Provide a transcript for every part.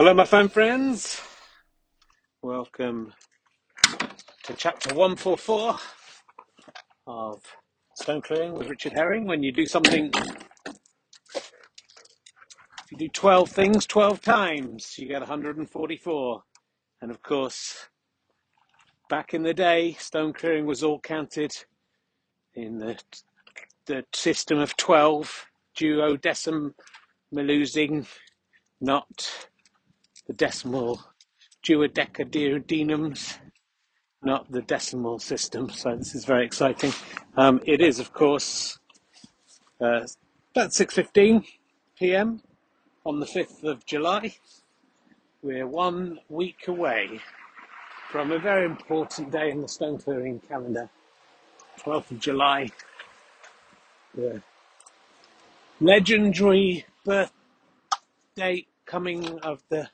Hello, my fun friends. Welcome to chapter 144 of Stone Clearing with Richard Herring. When you do something, if you do 12 things 12 times, you get 144. And of course, back in the day, stone clearing was all counted in the, the system of 12, duodecim, melusing, not the decimal duodecadenoms, not the decimal system. So this is very exciting. Um, it is, of course, uh, about 6:15 p.m. on the 5th of July. We're one week away from a very important day in the stone clearing calendar, 12th of July. The legendary birth date coming of the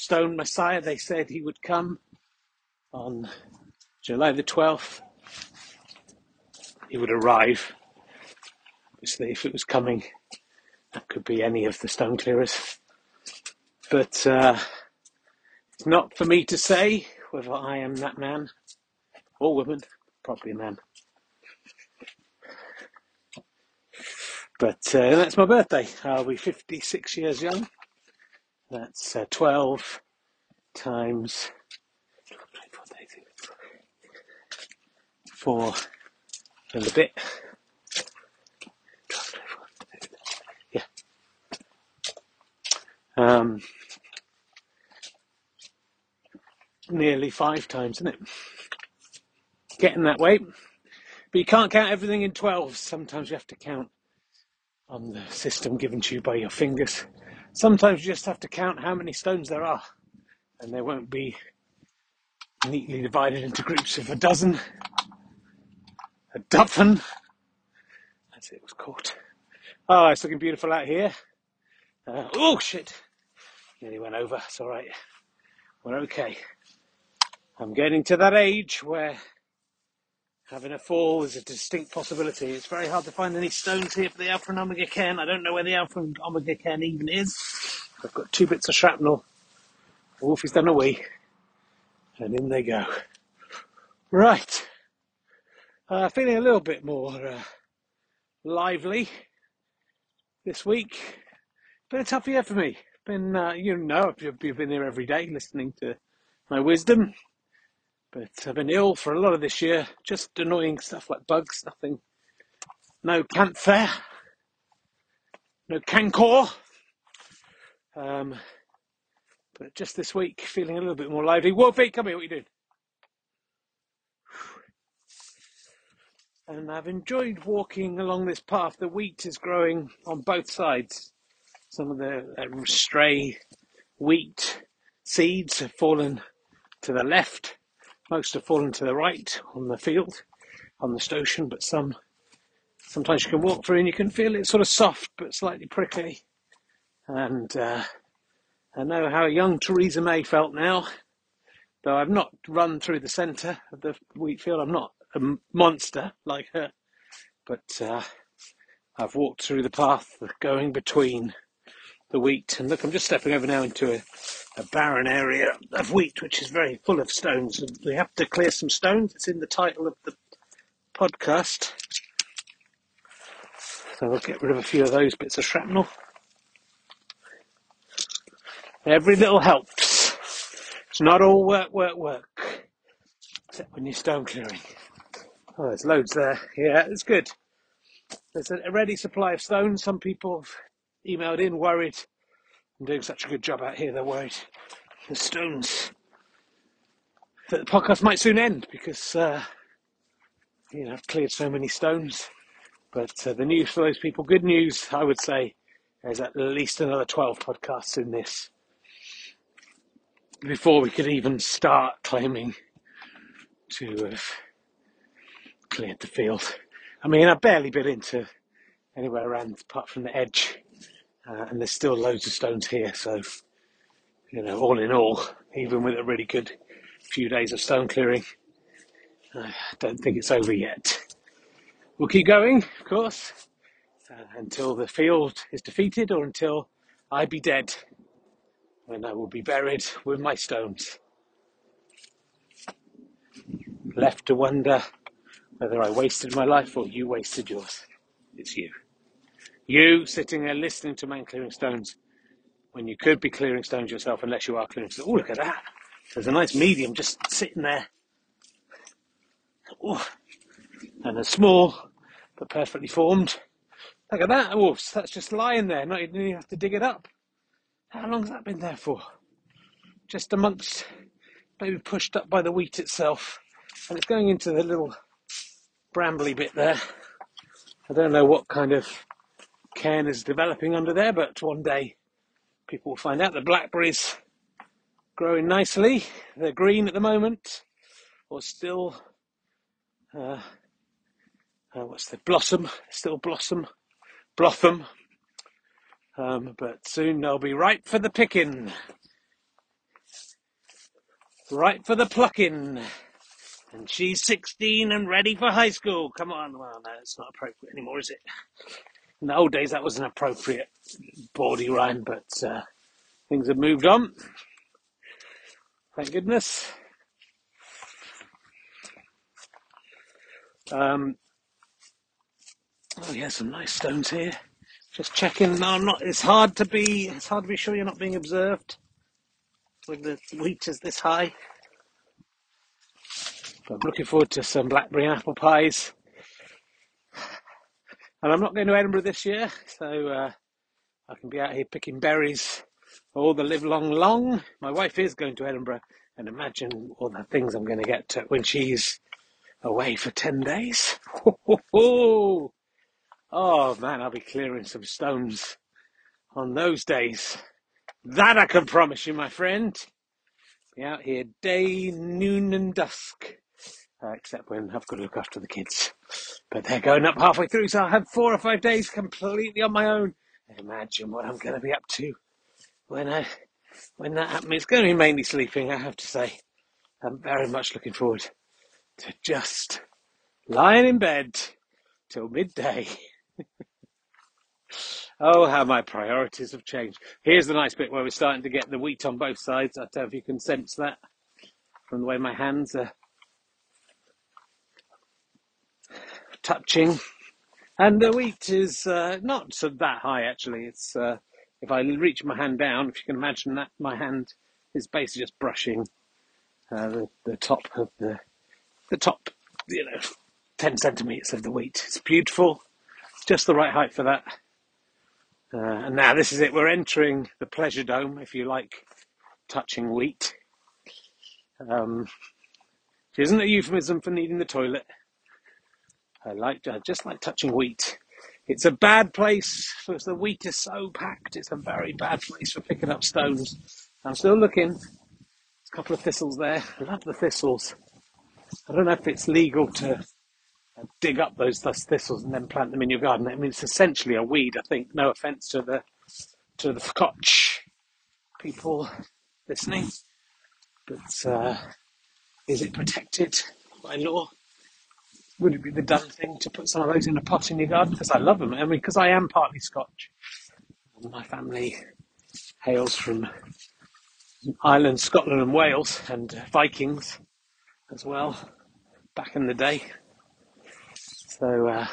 stone Messiah. They said he would come on July the 12th. He would arrive. Obviously, if it was coming, that could be any of the stone clearers. But uh, it's not for me to say whether I am that man or woman, probably a man. But uh, that's my birthday. I'll be 56 years young. That's uh, 12 times 4 and a bit. Yeah. Um, nearly five times, isn't it? Getting that way. But you can't count everything in 12. Sometimes you have to count on the system given to you by your fingers. Sometimes you just have to count how many stones there are, and they won't be neatly divided into groups of a dozen, a dozen. That's it, it was caught. Oh, it's looking beautiful out here. Uh, oh shit! Nearly went over. It's all right. We're okay. I'm getting to that age where having a fall is a distinct possibility. It's very hard to find any stones here for the Alpha and Omega Cairn. I don't know where the Alpha and Omega Cairn even is. I've got two bits of shrapnel. Wolfie's done a wee. And in they go. Right. Uh, feeling a little bit more uh, lively this week. Been a tough year for me. Been, uh, you know, I've been here every day listening to my wisdom. But I've been ill for a lot of this year. Just annoying stuff like bugs, nothing. No cancer. No cancor. Um, but just this week, feeling a little bit more lively. Wolfie, come here, what are you doing? And I've enjoyed walking along this path. The wheat is growing on both sides. Some of the uh, stray wheat seeds have fallen to the left most have fallen to the right on the field, on the Stocean, but some sometimes you can walk through and you can feel it sort of soft but slightly prickly. And uh, I know how young Theresa May felt now, though I've not run through the centre of the wheat field. I'm not a monster like her, but uh, I've walked through the path going between the wheat. And look, I'm just stepping over now into a, a barren area of wheat, which is very full of stones. And we have to clear some stones. It's in the title of the podcast. So we'll get rid of a few of those bits of shrapnel. Every little helps. It's not all work, work, work. Except when you're stone clearing. Oh, there's loads there. Yeah, it's good. There's a ready supply of stones. Some people have emailed in worried. I'm doing such a good job out here, they're worried. The stones. That the podcast might soon end because, uh, you know, I've cleared so many stones. But uh, the news for those people, good news, I would say, is at least another 12 podcasts in this before we could even start claiming to have cleared the field. I mean, I've barely been into anywhere around apart from the edge, uh, and there's still loads of stones here. So, you know, all in all, even with a really good few days of stone clearing, I don't think it's over yet. We'll keep going, of course, uh, until the field is defeated or until I be dead, when I will be buried with my stones. Left to wonder whether I wasted my life or you wasted yours. It's you. You sitting there listening to man clearing stones when you could be clearing stones yourself unless you are clearing stones. Oh, look at that. There's a nice medium just sitting there. Oh, and a small but perfectly formed. Look at that. Oh, that's just lying there. Not even have to dig it up. How long's that been there for? Just amongst, maybe pushed up by the wheat itself. And it's going into the little brambly bit there. I don't know what kind of cairn is developing under there, but one day people will find out the blackberries growing nicely. They're green at the moment, or still, uh, uh, what's the blossom? Still blossom, blossom. Um, but soon they'll be ripe for the picking, ripe for the plucking. And she's 16 and ready for high school. Come on. Well, no, it's not appropriate anymore, is it? In the old days, that was an appropriate bawdy rhyme, but uh, things have moved on. Thank goodness. Um, oh yeah, some nice stones here. Just checking. No, I'm not. It's hard to be. It's hard to be sure you're not being observed when the wheat is this high. But I'm looking forward to some blackberry and apple pies. And I'm not going to Edinburgh this year, so uh, I can be out here picking berries all the live long long. My wife is going to Edinburgh, and imagine all the things I'm going to get to when she's away for 10 days. Oh man, I'll be clearing some stones on those days. That I can promise you, my friend. Be out here day, noon, and dusk uh, except when I've got to look after the kids. But they're going up halfway through, so I'll have four or five days completely on my own. Imagine what I'm going to be up to when I when that happens. It's going to be mainly sleeping, I have to say. I'm very much looking forward to just lying in bed till midday. oh, how my priorities have changed. Here's the nice bit where we're starting to get the wheat on both sides. I don't know if you can sense that from the way my hands are touching. And the wheat is uh, not that high actually. It's uh, if I reach my hand down, if you can imagine that, my hand is basically just brushing uh, the, the top of the the top, you know, ten centimeters of the wheat. It's beautiful, It's just the right height for that. Uh, and now this is it. We're entering the pleasure dome, if you like, touching wheat. Um, which isn't a euphemism for needing the toilet. I like I just like touching wheat. It's a bad place because the wheat is so packed. It's a very bad place for picking up stones. I'm still looking. There's a couple of thistles there. I love the thistles. I don't know if it's legal to uh, dig up those thistles and then plant them in your garden. I mean, it's essentially a weed. I think. No offence to the to the Scotch people listening, but uh, is it protected by law? Would it be the done thing to put some of those in a pot in your garden? Because I love them. I mean, because I am partly Scotch. My family hails from Ireland, Scotland, and Wales, and Vikings as well, back in the day. So, uh,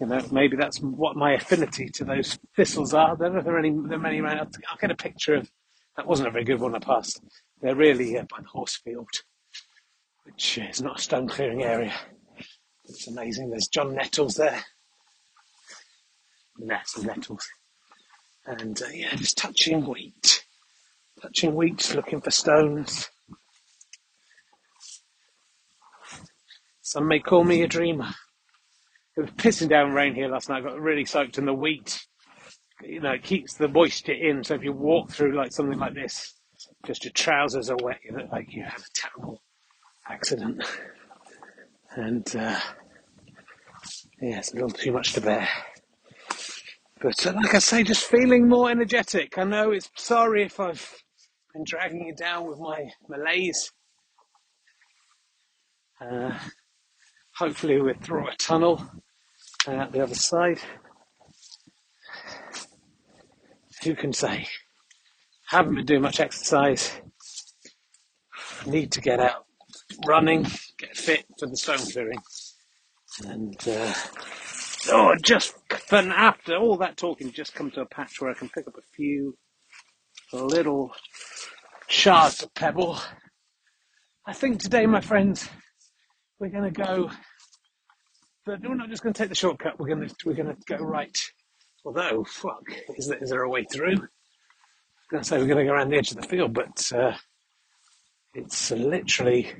you know, maybe that's what my affinity to those thistles are. There are any, there are many around. I'll get a picture of. That wasn't a very good one I passed. They're really uh, by the horse field which is not a stone clearing area. It's amazing. There's John Nettles there. And nettles. And uh, yeah, just touching wheat. Touching wheat, looking for stones. Some may call me a dreamer. It was pissing down rain here last night. I got really soaked in the wheat. You know, it keeps the moisture in. So if you walk through like something like this, just your trousers are wet. You look like you had a terrible accident. And uh, yeah, it's a little too much to bear. But uh, like I say, just feeling more energetic. I know it's sorry if I've been dragging you down with my malaise. Uh, hopefully, we're through a tunnel and out the other side. Who can say? Haven't been doing much exercise. Need to get out running, get fit for the stone clearing. And uh, oh, just then after all that talking, just come to a patch where I can pick up a few little shards of pebble. I think today, my friends, we're going to go, but we're not just going to take the shortcut. We're going to we're going to go right. Although, fuck, is there, is there a way through? I was going to say we're going to go around the edge of the field, but uh, it's literally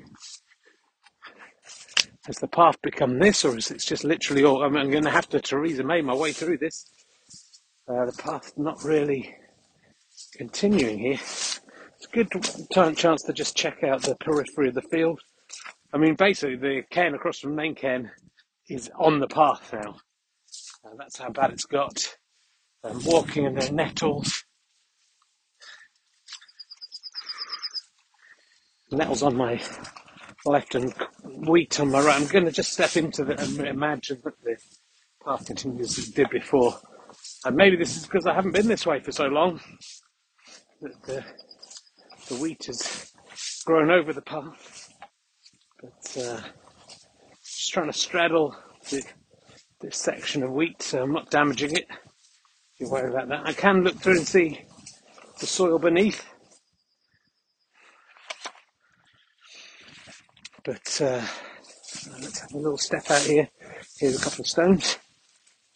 has the path become this, or is it just literally all? I I'm going to have to Theresa May my way through this. Uh, the path not really continuing here. It's a good time, chance to just check out the periphery of the field. I mean, basically, the cairn across from main cairn is on the path now. Uh, that's how bad it's got. I'm walking in the nettles. Nettles on my left and wheat on my right. I'm going to just step into the and imagine that the path continues as it did before. And maybe this is because I haven't been this way for so long that the, the wheat has grown over the path. But uh, just trying to straddle the, this section of wheat so I'm not damaging it. Be worried about that. I can look through and see the soil beneath. But uh, let's have a little step out here. Here's a couple of stones.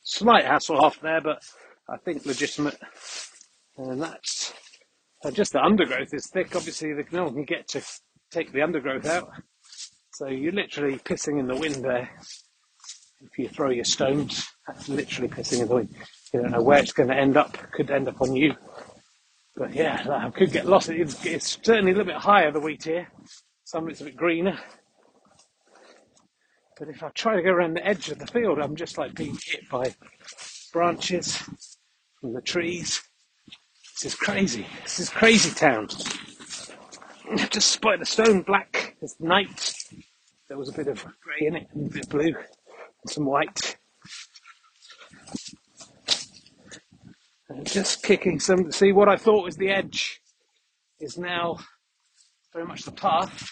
Slight hassle off there, but I think legitimate. And that's uh, just the undergrowth is thick. Obviously, the, one can get to take the undergrowth out. So you're literally pissing in the wind there. If you throw your stones, that's literally pissing in the wind. You don't know where it's going to end up. Could end up on you. But yeah, I could get lost. It's, it's certainly a little bit higher, the wheat here. Some of it's a bit greener. But if I try to go around the edge of the field, I'm just like being hit by branches from the trees. This is crazy. This is crazy town. I've just spotted a stone black. It's night. There was a bit of grey in it and a bit of blue and some white. And just kicking some, see what I thought was the edge is now very much the path.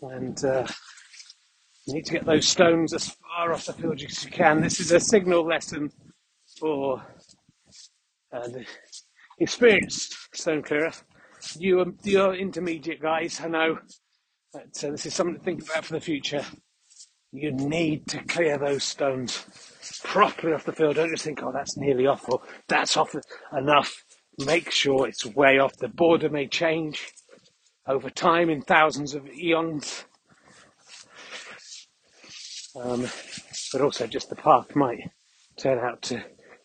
And uh, you need to get those stones as far off the field as you can. This is a signal lesson for uh, the experienced stone clearer. You, you're intermediate guys, I know, but uh, this is something to think about for the future. You need to clear those stones properly off the field. Don't just think, oh, that's nearly off or that's off enough. Make sure it's way off. The border may change over time in thousands of eons. Um, but also just the path might turn out to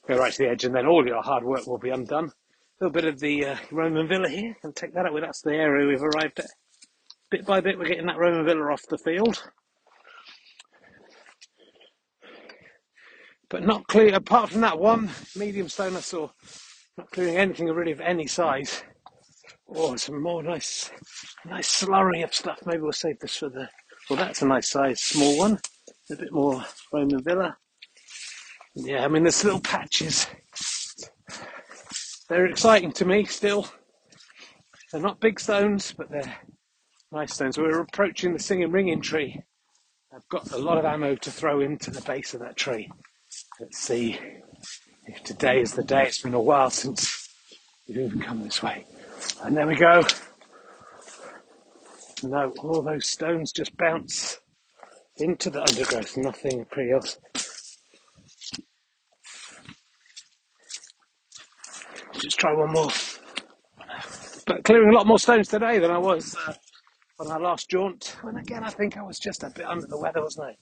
go right to the edge and then all your hard work will be undone. A little bit of the uh, Roman villa here, and take that out with us, the area we've arrived at. Bit by bit we're getting that Roman villa off the field. But not clear, apart from that one medium stone I saw, not clearing anything really of any size. Oh, some more nice, nice slurry of stuff. Maybe we'll save this for the, well that's a nice size, small one a bit more Roman villa. Yeah, I mean, there's little patches. They're exciting to me still. They're not big stones, but they're nice stones. We're approaching the singing ringing tree. I've got a lot of ammo to throw into the base of that tree. Let's see if today is the day. It's been a while since we've even come this way. And there we go. No, all those stones just bounce into the undergrowth, nothing pretty else. Just try one more. But clearing a lot more stones today than I was uh, on our last jaunt. And again, I think I was just a bit under the weather, wasn't I?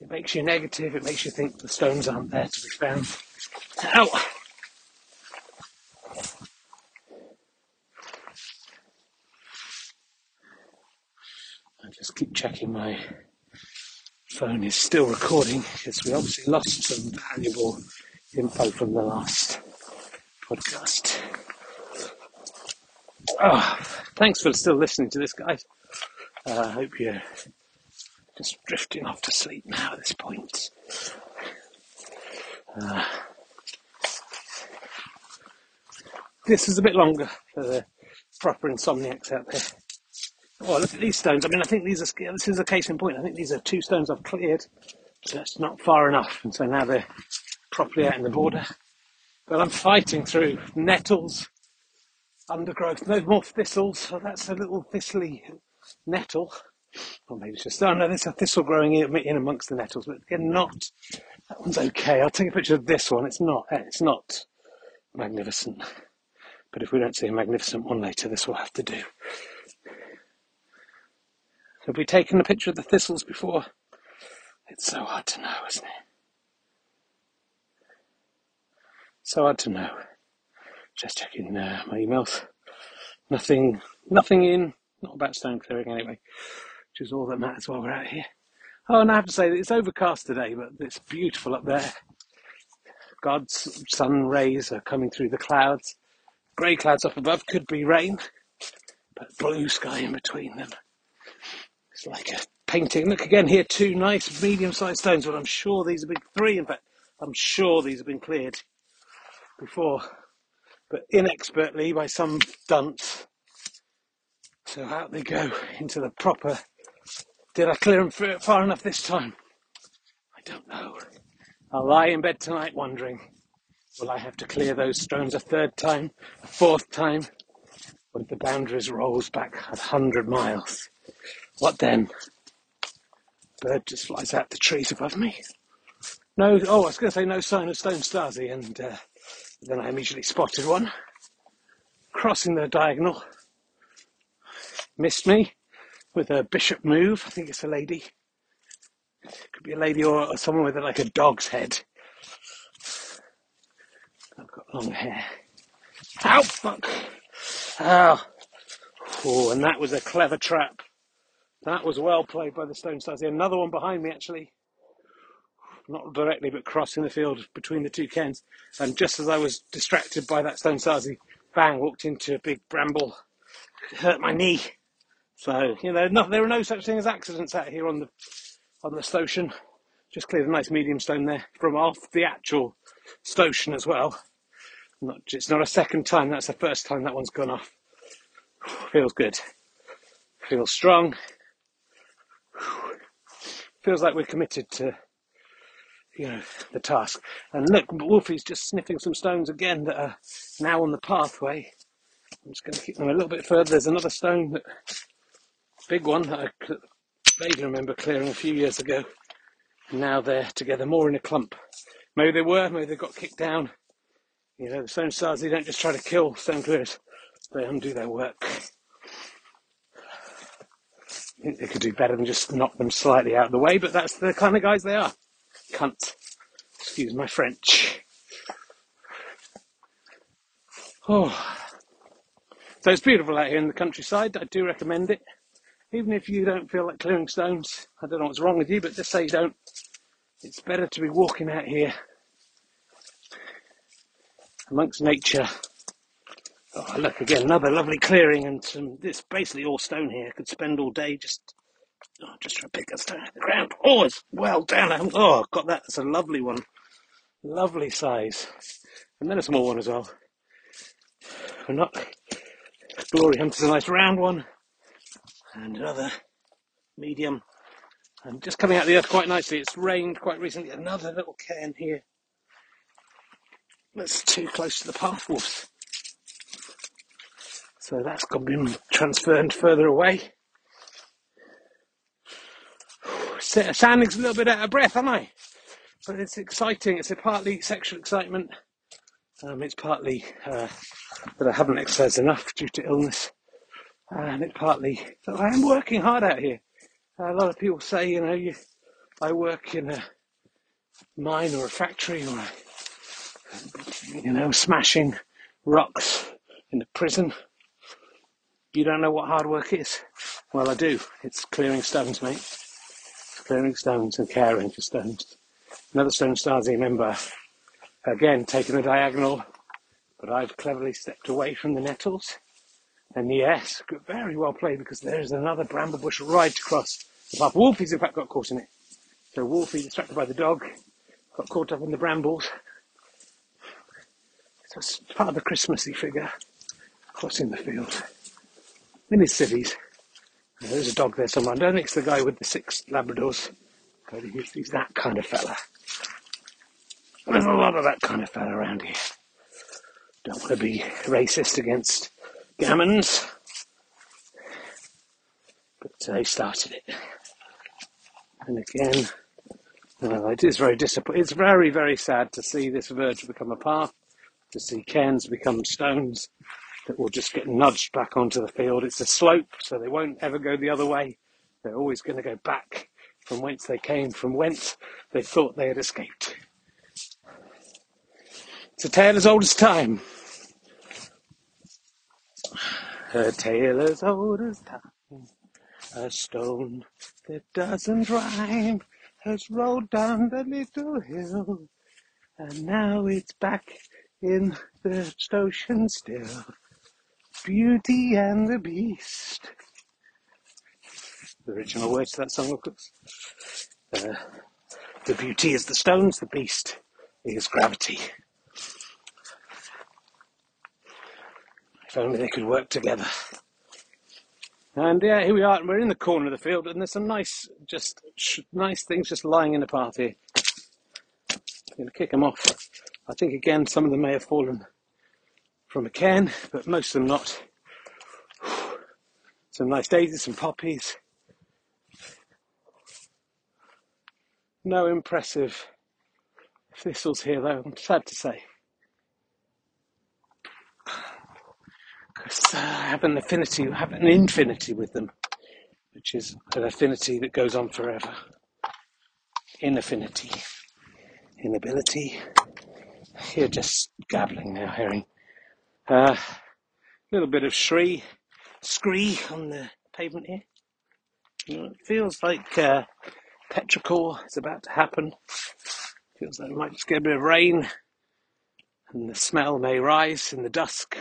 It makes you negative, it makes you think the stones aren't there to be found. Ow! I just keep checking my phone is still recording because we obviously lost some valuable info from the last podcast. Oh, thanks for still listening to this, guys. Uh, I hope you're just drifting off to sleep now at this point. Uh, this is a bit longer for the proper insomniacs out there. Oh, look at these stones. I mean, I think these are, this is a case in point. I think these are two stones I've cleared. So that's not far enough. And so now they're properly out in the border. But I'm fighting through nettles, undergrowth, no more thistles. So that's a little thistly nettle. Or maybe it's just, oh no, there's a thistle growing in, in amongst the nettles. But again, not, that one's okay. I'll take a picture of this one. It's not, it's not magnificent. But if we don't see a magnificent one later, this will have to do. Have we taken a picture of the thistles before? It's so hard to know, isn't it? So hard to know. Just checking uh, my emails. Nothing, nothing in. Not about stone clearing anyway, which is all that matters while we're out here. Oh, and I have to say that it's overcast today, but it's beautiful up there. God's sun rays are coming through the clouds. Grey clouds up above could be rain, but blue sky in between them. It's like a painting. Look again here, two nice medium-sized stones, but I'm sure these have been three. In fact, I'm sure these have been cleared before, but inexpertly by some dunce. So out they go into the proper. Did I clear them far enough this time? I don't know. I'll lie in bed tonight wondering, will I have to clear those stones a third time, a fourth time? If the boundaries rolls back a hundred miles? What then? Bird just flies out the trees above me. No, oh, I was going to say no sign of stone stasi, and uh, then I immediately spotted one crossing the diagonal. Missed me with a bishop move. I think it's a lady. Could be a lady or someone with like a dog's head. I've got long hair. Ow, fuck. Oh, and that was a clever trap. That was well played by the Stone Stasi. Another one behind me, actually. Not directly, but crossing the field between the two cairns. And just as I was distracted by that Stone Stasi, bang, walked into a big bramble. It hurt my knee. So, you know, no, there are no such thing as accidents out here on the on the Stocean. Just cleared a nice medium stone there from off the actual Stocean as well. Not, it's not a second time, that's the first time that one's gone off. Feels good. Feels strong feels like we're committed to, you know, the task. And look, Wolfie's just sniffing some stones again that are now on the pathway. I'm just going to keep them a little bit further. There's another stone, that, big one that I vaguely remember clearing a few years ago. Now they're together more in a clump. Maybe they were, maybe they got kicked down. You know, the stone stasi, they don't just try to kill stone clearers, they undo their work they could do better than just knock them slightly out of the way, but that's the kind of guys they are. Cunt. Excuse my French. Oh. So it's beautiful out here in the countryside. I do recommend it. Even if you don't feel like clearing stones, I don't know what's wrong with you, but just say you don't. It's better to be walking out here amongst nature Oh, look again, another lovely clearing, and some. It's basically all stone here. I could spend all day just, oh, just trying to pick a stone out of the ground. Oh, it's well down. Oh, I've got that. That's a lovely one, lovely size, and then a small one as well. We're not. Glory Hunter's a nice round one, and another medium, and just coming out of the earth quite nicely. It's rained quite recently. Another little cairn here. That's too close to the path wolves. So that's got been transferred further away. Sounding a little bit out of breath, am I? But it's exciting. It's a partly sexual excitement. Um, it's partly uh, that I haven't exercised enough due to illness, and it's partly that I am working hard out here. a lot of people say, you know, you, I work in a mine or a factory or a, you know, smashing rocks in a prison. You don't know what hard work is? Well, I do. It's clearing stones, mate. It's clearing stones and caring for stones. Another Stone Stasi member, again taking the diagonal, but I've cleverly stepped away from the nettles. And yes, very well played because there's another bramble bush right across the path. Wolfie's in fact got caught in it. So Wolfie, distracted by the dog, got caught up in the brambles. So it's part of the Christmassy figure crossing the field in his cities. There's a dog there somewhere. I don't think it's the guy with the six Labradors, he's, he's that kind of fella. There's a lot of that kind of fella around here. Don't want to be racist against gammons, but uh, they started it. And again, well, it is very disappointing. It's very, very sad to see this verge become a path, to see cairns become stones, that will just get nudged back onto the field. It's a slope, so they won't ever go the other way. They're always going to go back from whence they came, from whence they thought they had escaped. It's a tale as old as time. A tale as old as time. A stone that doesn't rhyme has rolled down the little hill. And now it's back in the ocean still. Beauty and the Beast. The original words to that song, of course. Uh, the beauty is the stones, the beast is gravity. If only they could work together. And yeah, here we are. and We're in the corner of the field, and there's some nice, just sh- nice things just lying in the path here. I'm going to kick them off. I think again, some of them may have fallen from a can, but most of them not. Some nice daisies, some poppies. No impressive thistles here though, I'm sad to say. Because uh, I have an affinity, I have an infinity with them, which is an affinity that goes on forever. Inaffinity, inability. You're just gabbling now, Herring. A uh, little bit of shree, scree on the pavement here. it feels like uh, petrichor is about to happen. Feels like we might just get a bit of rain and the smell may rise in the dusk.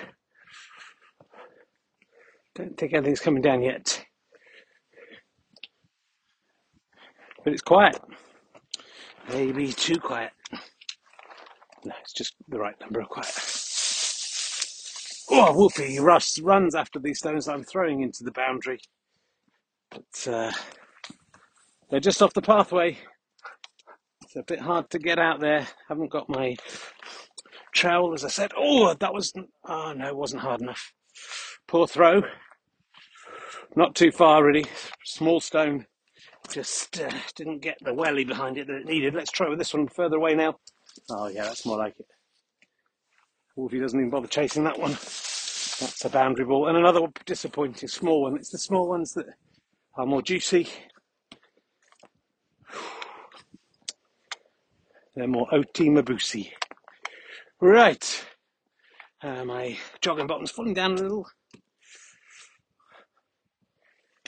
Don't think anything's coming down yet. But it's quiet. Maybe too quiet. No, it's just the right number of quiet. Oh, Wolfie Russ runs after these stones I'm throwing into the boundary. But uh, they're just off the pathway. It's a bit hard to get out there. Haven't got my trowel, as I said. Oh, that was. Oh, no, wasn't hard enough. Poor throw. Not too far, really. Small stone. Just uh, didn't get the welly behind it that it needed. Let's try with this one further away now. Oh, yeah, that's more like it. Wolfie doesn't even bother chasing that one. That's a boundary ball. And another disappointing small one. It's the small ones that are more juicy. They're more Oti Mabuse. Right. Uh, my jogging bottom's falling down a little.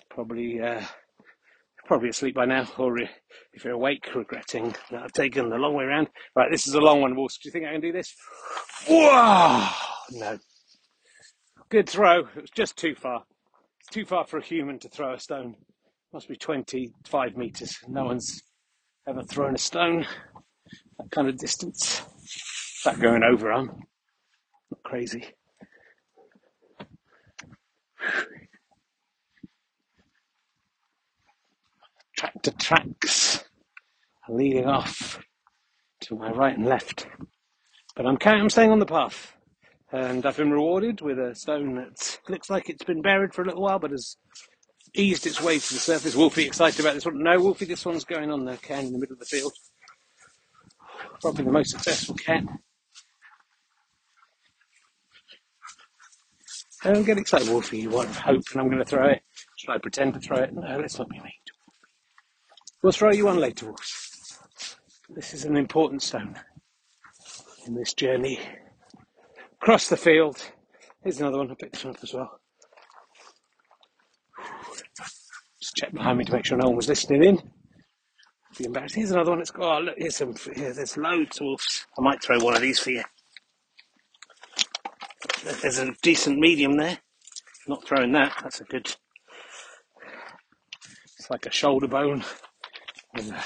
Probably, uh, probably asleep by now, or if you're awake, regretting that I've taken the long way around. Right, this is a long one, Wolf. Do you think I can do this? Whoa! No. Good throw. It was just too far. It's too far for a human to throw a stone. Must be 25 metres. No one's ever thrown a stone that kind of distance. That going over, I'm not crazy. Tractor tracks leading off to my right and left. But I'm, I'm staying on the path. And I've been rewarded with a stone that looks like it's been buried for a little while, but has eased its way to the surface. Wolfie excited about this one. No, Wolfie, this one's going on the can in the middle of the field. Probably the most successful can. Don't get excited, Wolfie. You want hope, and I'm going to throw it. Should I pretend to throw it? No, let's not be mean. We'll throw you one later. This is an important stone in this journey. Across the field. Here's another one. I picked this one up as well. Just check behind me to make sure no one was listening in. Be embarrassed. Here's another one. It's got. Oh, look, here's some. Here, there's loads of wolves. I might throw one of these for you. There's a decent medium there. Not throwing that. That's a good. It's like a shoulder bone and a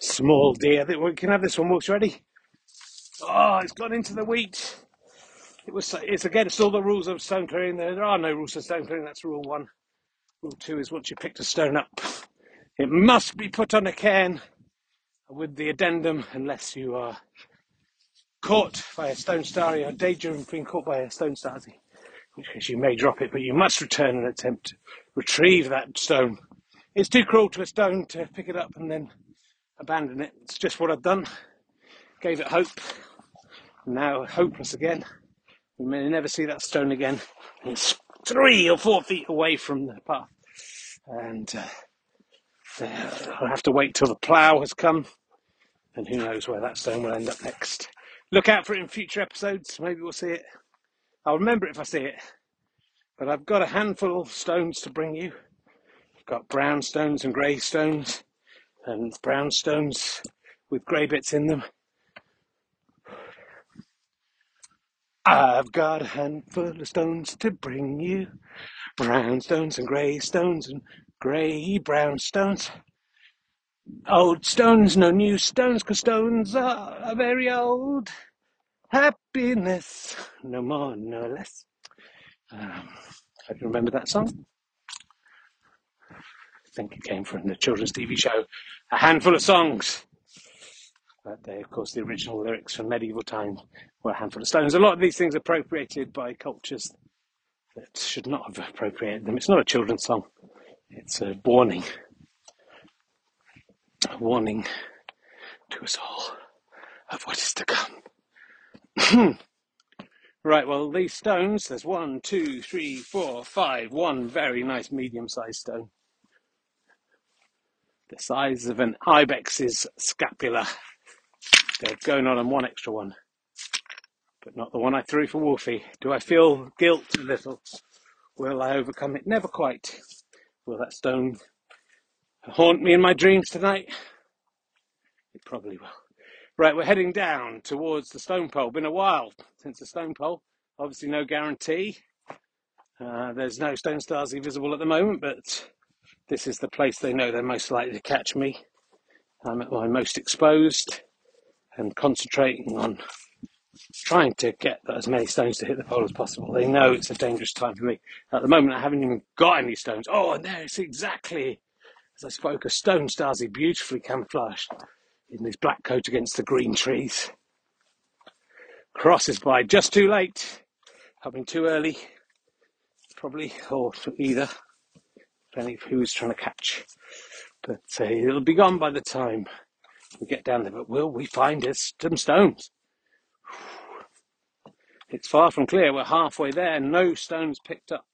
small deer. We can have this one. Wolf's ready. Oh, it's gone into the wheat. It was. It's against all the rules of stone clearing. There, there are no rules of stone clearing. That's rule one. Rule two is once you picked a stone up, it must be put on a cairn with the addendum unless you are caught by a stone Stasi or danger of being caught by a stone Stasi, which case you may drop it, but you must return and attempt to retrieve that stone. It's too cruel to a stone to pick it up and then abandon it. It's just what I've done. Gave it hope. Now hopeless again. We may never see that stone again. It's three or four feet away from the path. And uh, I'll have to wait till the plough has come. And who knows where that stone will end up next. Look out for it in future episodes. Maybe we'll see it. I'll remember it if I see it. But I've got a handful of stones to bring you. Got brown stones and grey stones, and brown stones with grey bits in them. I've got a handful of stones to bring you. Brown stones and grey stones and grey brown stones. Old stones, no new stones, 'cause stones are very old. Happiness, no more, no less. Um, I can remember that song. Think it came from the children's TV show, A Handful of Songs. But they, of course, the original lyrics from medieval times were A Handful of Stones. A lot of these things appropriated by cultures that should not have appropriated them. It's not a children's song, it's a warning a warning to us all of what is to come. right, well, these stones, there's one, two, three, four, five, one very nice medium sized stone. The size of an ibex's scapula. They're going on and one extra one, but not the one I threw for Wolfie. Do I feel guilt a little? Will I overcome it? Never quite. Will that stone haunt me in my dreams tonight? It probably will. Right, we're heading down towards the stone pole. Been a while since the stone pole. Obviously, no guarantee. Uh, there's no stone stasi visible at the moment, but this is the place they know they're most likely to catch me. I'm at my most exposed and concentrating on trying to get as many stones to hit the pole as possible. They know it's a dangerous time for me. At the moment, I haven't even got any stones. Oh, and there it's exactly as I spoke, a stone Stasi beautifully camouflaged in his black coat against the green trees. Crosses by just too late, having too early, probably, or either, depending of who's trying to catch. But uh, it'll be gone by the time we get down there. But will we find some stones? It's far from clear. We're halfway there. No stones picked up.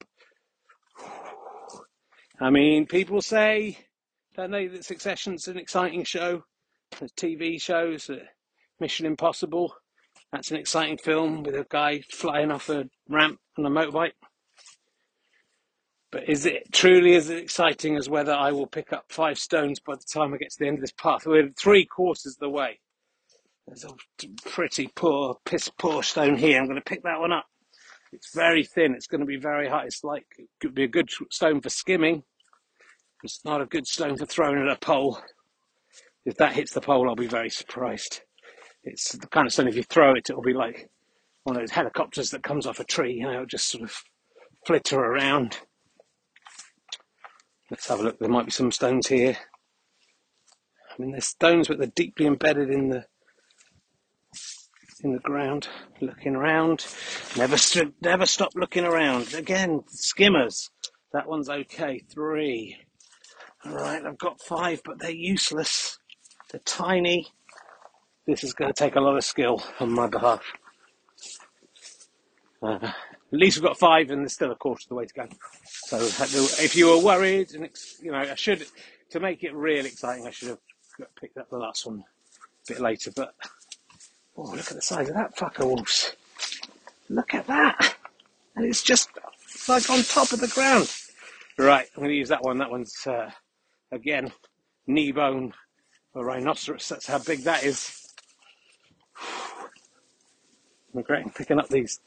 I mean, people say don't they that Succession's an exciting show? There's TV shows, uh, Mission Impossible. That's an exciting film with a guy flying off a ramp on a motorbike. But is it truly as exciting as whether I will pick up five stones by the time I get to the end of this path? We're three quarters of the way. There's a pretty poor, piss poor stone here. I'm going to pick that one up. It's very thin. It's going to be very high. It's like it could be a good stone for skimming, it's not a good stone for throwing at a pole. If that hits the pole, I'll be very surprised. It's the kind of stone, if you throw it, it'll be like one of those helicopters that comes off a tree, you know, just sort of flitter around. Let's have a look. There might be some stones here. I mean, there's stones, but they're deeply embedded in the in the ground. Looking around, never st- never stop looking around. Again, skimmers. That one's okay. Three. Alright, I've got five, but they're useless. They're tiny. This is going to take a lot of skill on my behalf. Uh, at least we've got five, and there's still a quarter of the way to go. So, if you were worried, and you know, I should to make it real exciting, I should have picked up the last one a bit later. But oh, look at the size of that fucker wolves! Look at that, and it's just like on top of the ground. Right, I'm going to use that one. That one's, uh, again, knee bone a rhinoceros. That's how big that is. I'm regretting picking up these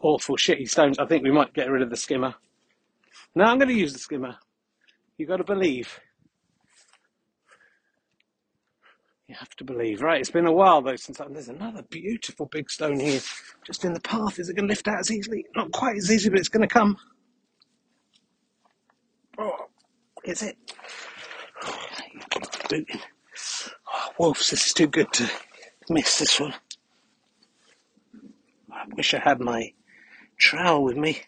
awful shitty stones. I think we might get rid of the skimmer. No, I'm going to use the skimmer. You've got to believe. You have to believe. Right, it's been a while though since I, there's another beautiful big stone here just in the path. Is it going to lift out as easily? Not quite as easy, but it's going to come. Oh, is it? Oh, wolves, this is too good to miss this one. I wish I had my trowel with me.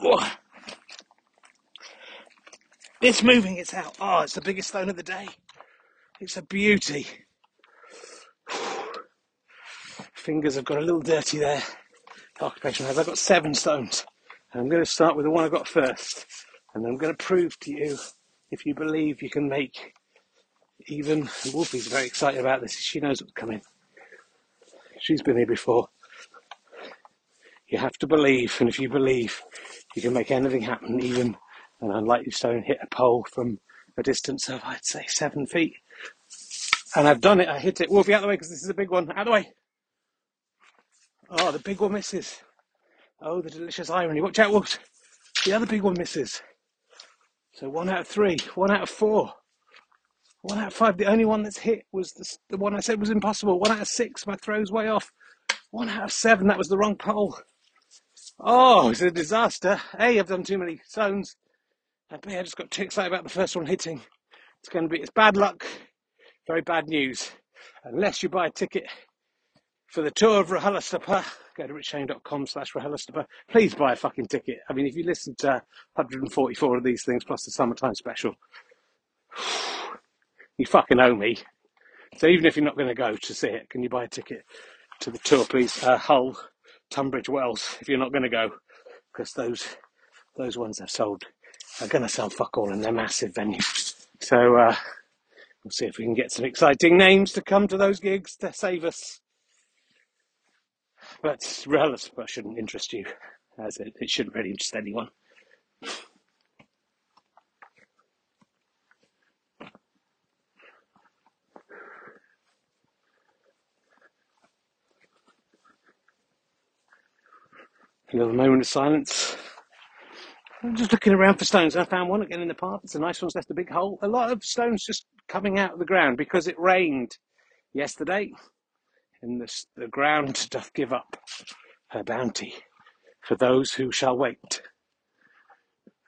Oh. It's moving, it's out. Oh, it's the biggest stone of the day. It's a beauty. Fingers have got a little dirty there. Occupation has. I've got seven stones. I'm going to start with the one I got first. And I'm going to prove to you, if you believe you can make even Wolfie's very excited about this. She knows what's coming. She's been here before. You have to believe, and if you believe, you can make anything happen, even an unlikely stone hit a pole from a distance of, I'd say, seven feet. And I've done it. I hit it. Wolfie, out of the way, because this is a big one. Out of the way. Oh, the big one misses. Oh, the delicious irony. Watch out, Wolves. The other big one misses. So one out of three, one out of four. One out of five. The only one that's hit was the, the one I said was impossible. One out of six. My throw's way off. One out of seven. That was the wrong pole. Oh, it's a disaster. A, I've done too many stones. And B, I just got too excited about the first one hitting. It's going to be, it's bad luck. Very bad news. Unless you buy a ticket for the tour of RHLSTP, go to richshane.com slash RHLSTP. Please buy a fucking ticket. I mean, if you listen to 144 of these things plus the summertime special, you fucking owe me. So even if you're not going to go to see it, can you buy a ticket to the tour, please? Uh, Hull, Tunbridge Wells, if you're not going to go, because those those ones have sold are going to sell fuck all and they're massive venues. So uh, we'll see if we can get some exciting names to come to those gigs to save us. But relative shouldn't interest you, as it, it shouldn't really interest anyone. A little moment of silence. I'm just looking around for stones. I found one again in the path. It's a nice one's left a big hole. A lot of stones just coming out of the ground because it rained yesterday, and the, the ground doth give up her bounty for those who shall wait.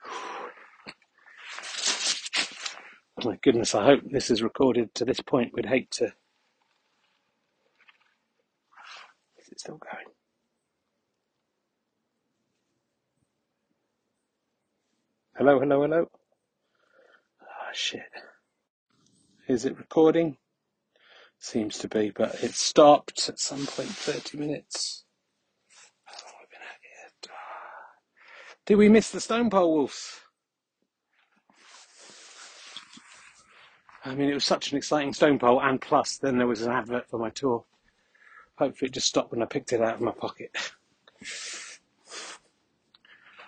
My goodness, I hope this is recorded to this point. We'd hate to. Is it still going? Hello, hello, hello. Ah, shit. Is it recording? Seems to be, but it stopped at some point, 30 minutes. How long have we been at here? Did we miss the stone pole wolves? I mean, it was such an exciting stone pole, and plus, then there was an advert for my tour. Hopefully, it just stopped when I picked it out of my pocket.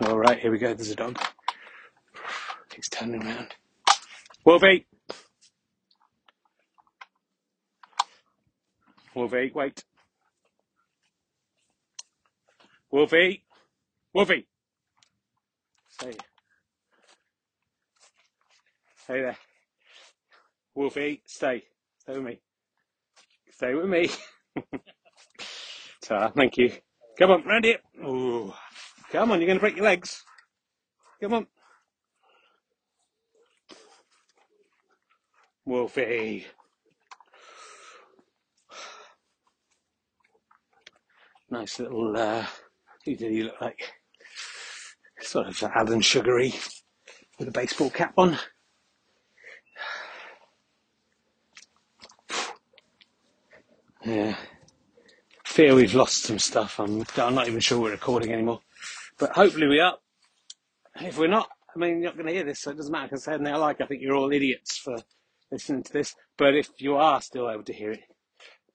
All right, here we go. There's a dog. He's turning around. Wolfie! Wolfie, wait. Wolfie! Wolfie! Stay. Hey there. Wolfie, stay. Stay with me. Stay with me. Ta, thank you. Come on, round. Ooh. Come on, you're going to break your legs. Come on. Wolfie. Nice little, uh, who did he look like? Sort of Alan Sugary with a baseball cap on. Yeah. Fear we've lost some stuff. I'm, I'm not even sure we're recording anymore. But hopefully we are. If we're not, I mean, you're not going to hear this, so it doesn't matter because say like, I think you're all idiots for listening to this. But if you are still able to hear it,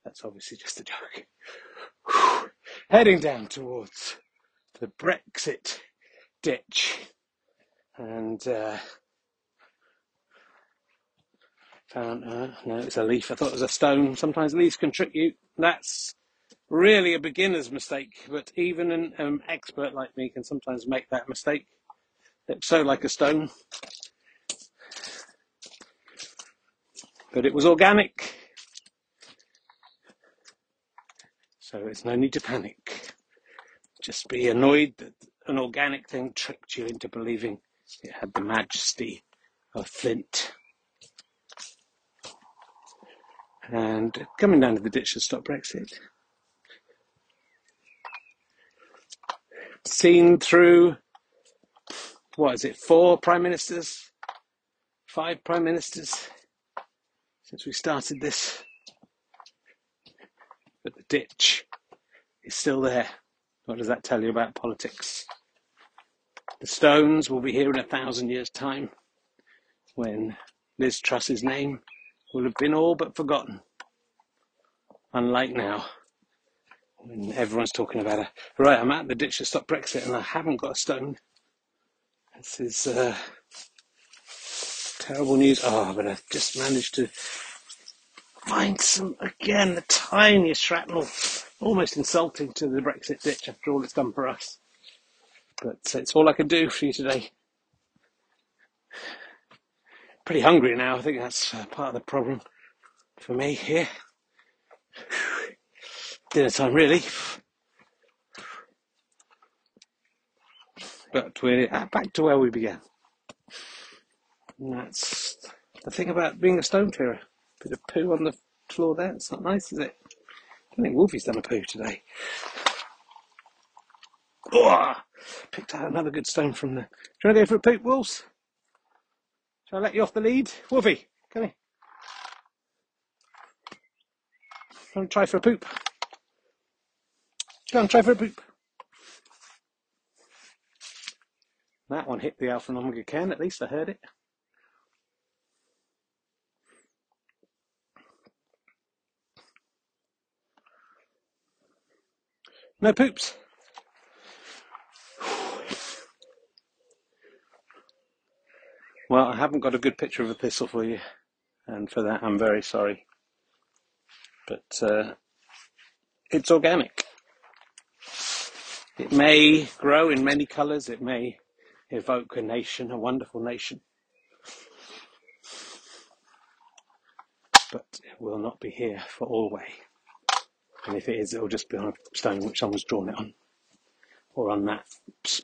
that's obviously just a joke. Heading down towards the Brexit ditch and uh, found, uh, no, it's a leaf. I thought it was a stone. Sometimes leaves can trick you. That's really a beginner's mistake, but even an um, expert like me can sometimes make that mistake. It's so like a stone. But it was organic. So it's no need to panic. Just be annoyed that an organic thing tricked you into believing it had the majesty of flint. And coming down to the ditch to stop Brexit. Seen through, what is it, four prime ministers? Five prime ministers since we started this. But the ditch is still there. What does that tell you about politics? The Stones will be here in a thousand years' time when Liz Truss's name will have been all but forgotten. Unlike now, when everyone's talking about her. Right, I'm at the ditch to stop Brexit and I haven't got a stone. This is uh, terrible news. Oh, but I've just managed to find some, again, the tiniest shrapnel. Almost insulting to the Brexit ditch after all it's done for us. But it's all I can do for you today. Pretty hungry now. I think that's uh, part of the problem for me here. Dinner time, really. But we're back to where we began. And that's the thing about being a stone clearer. Bit of poo on the floor there. It's not nice, is it? I think Wolfie's done a poo today. Oh, picked out another good stone from the. Do you want to go for a poop, Wolves? Shall I let you off the lead? Wolfie, come here. Want to try for a poop? Go on, try for a poop. That one hit the Alpha and can, at least I heard it. No poops. Well, I haven't got a good picture of a thistle for you, and for that I'm very sorry. But uh, it's organic. It may grow in many colours, it may evoke a nation, a wonderful nation. But it will not be here for always. And if it is, it'll just be on a stone which someone's drawn it on. Or on that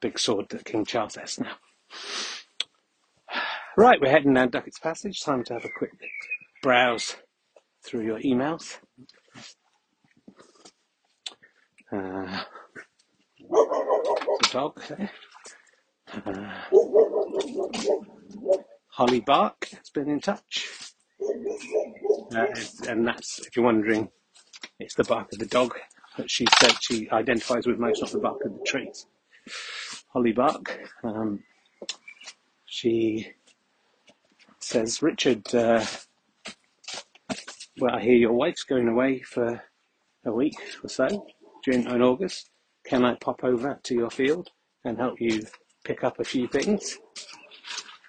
big sword that King Charles has now. Right, we're heading down Duckett's Passage. Time to have a quick browse through your emails. Uh, the dog there. Uh, Holly Bark has been in touch. Uh, and that's, if you're wondering, it's the bark of the dog that she said she identifies with most, not the bark of the trees. Holly Bark. Um, she says, Richard, uh, well, I hear your wife's going away for a week or so during in August. Can I pop over to your field and help you pick up a few things?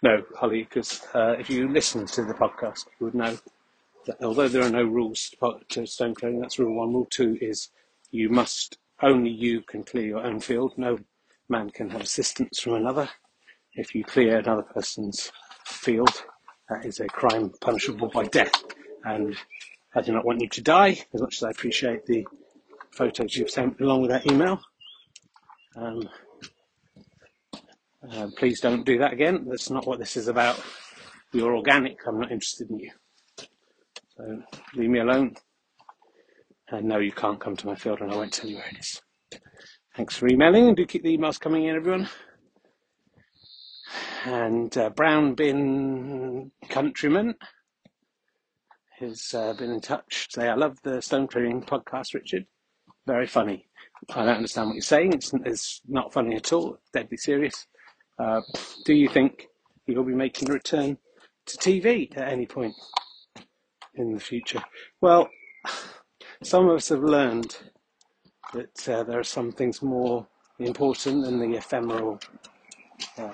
No, Holly, because uh, if you listen to the podcast, you would know that although there are no rules to stone clearing, that's rule one. Rule two is you must only you can clear your own field. No man can have assistance from another. If you clear another person's field, that is a crime punishable by death. And I do not want you to die, as much as I appreciate the photos you've sent along with that email. Um, uh, please don't do that again. That's not what this is about. You're organic. I'm not interested in you. So leave me alone. And no, you can't come to my field and I won't tell you where it is. Thanks for emailing and do keep the emails coming in, everyone. And uh, Brown Bin Countryman has uh, been in touch. Say, I love the Stone Clearing podcast, Richard. Very funny. I don't understand what you're saying. It's, it's not funny at all. Deadly serious. Uh, do you think you'll be making a return to TV at any point? In the future? Well, some of us have learned that uh, there are some things more important than the ephemeral uh,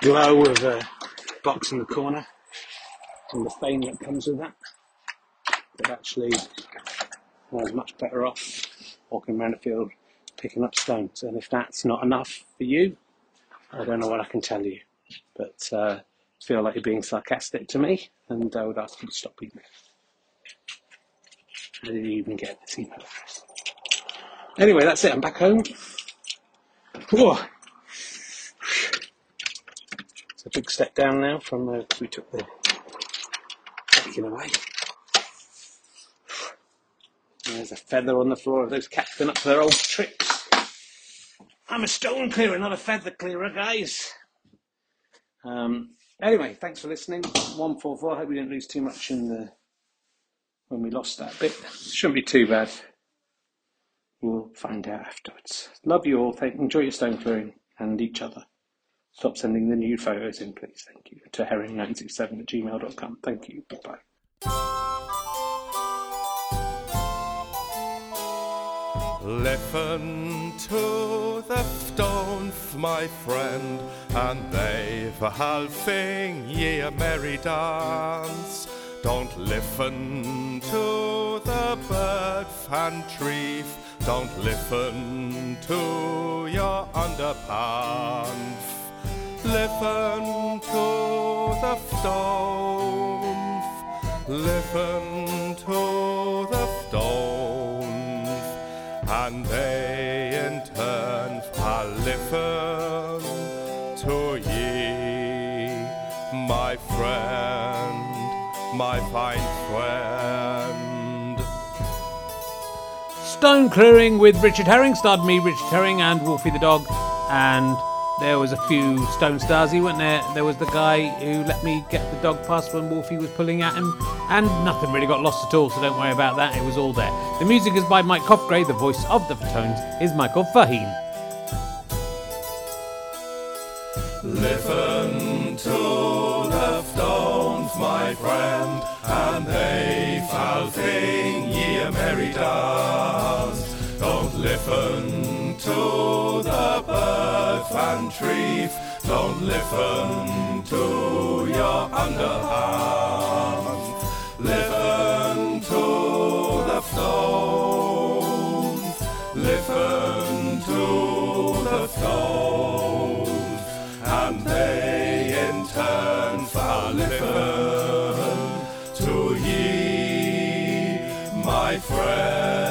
glow of a box in the corner and the fame that comes with that. But actually, I was much better off walking around the field picking up stones. And if that's not enough for you, I don't know what I can tell you. But uh, feel like you're being sarcastic to me, and I would ask you to stop being. How did you even get this email address? Anyway, that's it. I'm back home. Whoa. It's a big step down now from uh, we took the taking away. There's a feather on the floor of those cats been up to their old tricks. I'm a stone clearer, not a feather clearer, guys. Um, anyway, thanks for listening. 144. I Hope we didn't lose too much in the when we lost that bit. Shouldn't be too bad. We'll find out afterwards. Love you all. Thank, enjoy your stone clearing and each other. Stop sending the nude photos in, please. Thank you. To herring967 at gmail.com. Thank you. Bye bye. Listen to the stones, my friend, and they've a halving ye a merry dance. Don't listen to the bird fan trees, don't listen to your underpants. Listen to the stones, listen to and they in turn to ye, my friend, my fine friend. Stone clearing with Richard Herring starred me, Richard Herring, and Wolfie the dog. And there was a few Stone Stasi, weren't there? There was the guy who let me get the dog past when Wolfie was pulling at him, and nothing really got lost at all. So don't worry about that. It was all there. The music is by Mike Cofgray. The voice of the Fatones is Michael Faheen. Listen to the stones, my friend, and they shall sing ye a merry dance. Don't listen to the birds and trees, don't listen to your underhands. Listen to the stones, listen to the stones, and they in turn shall listen to ye, my friend, friend.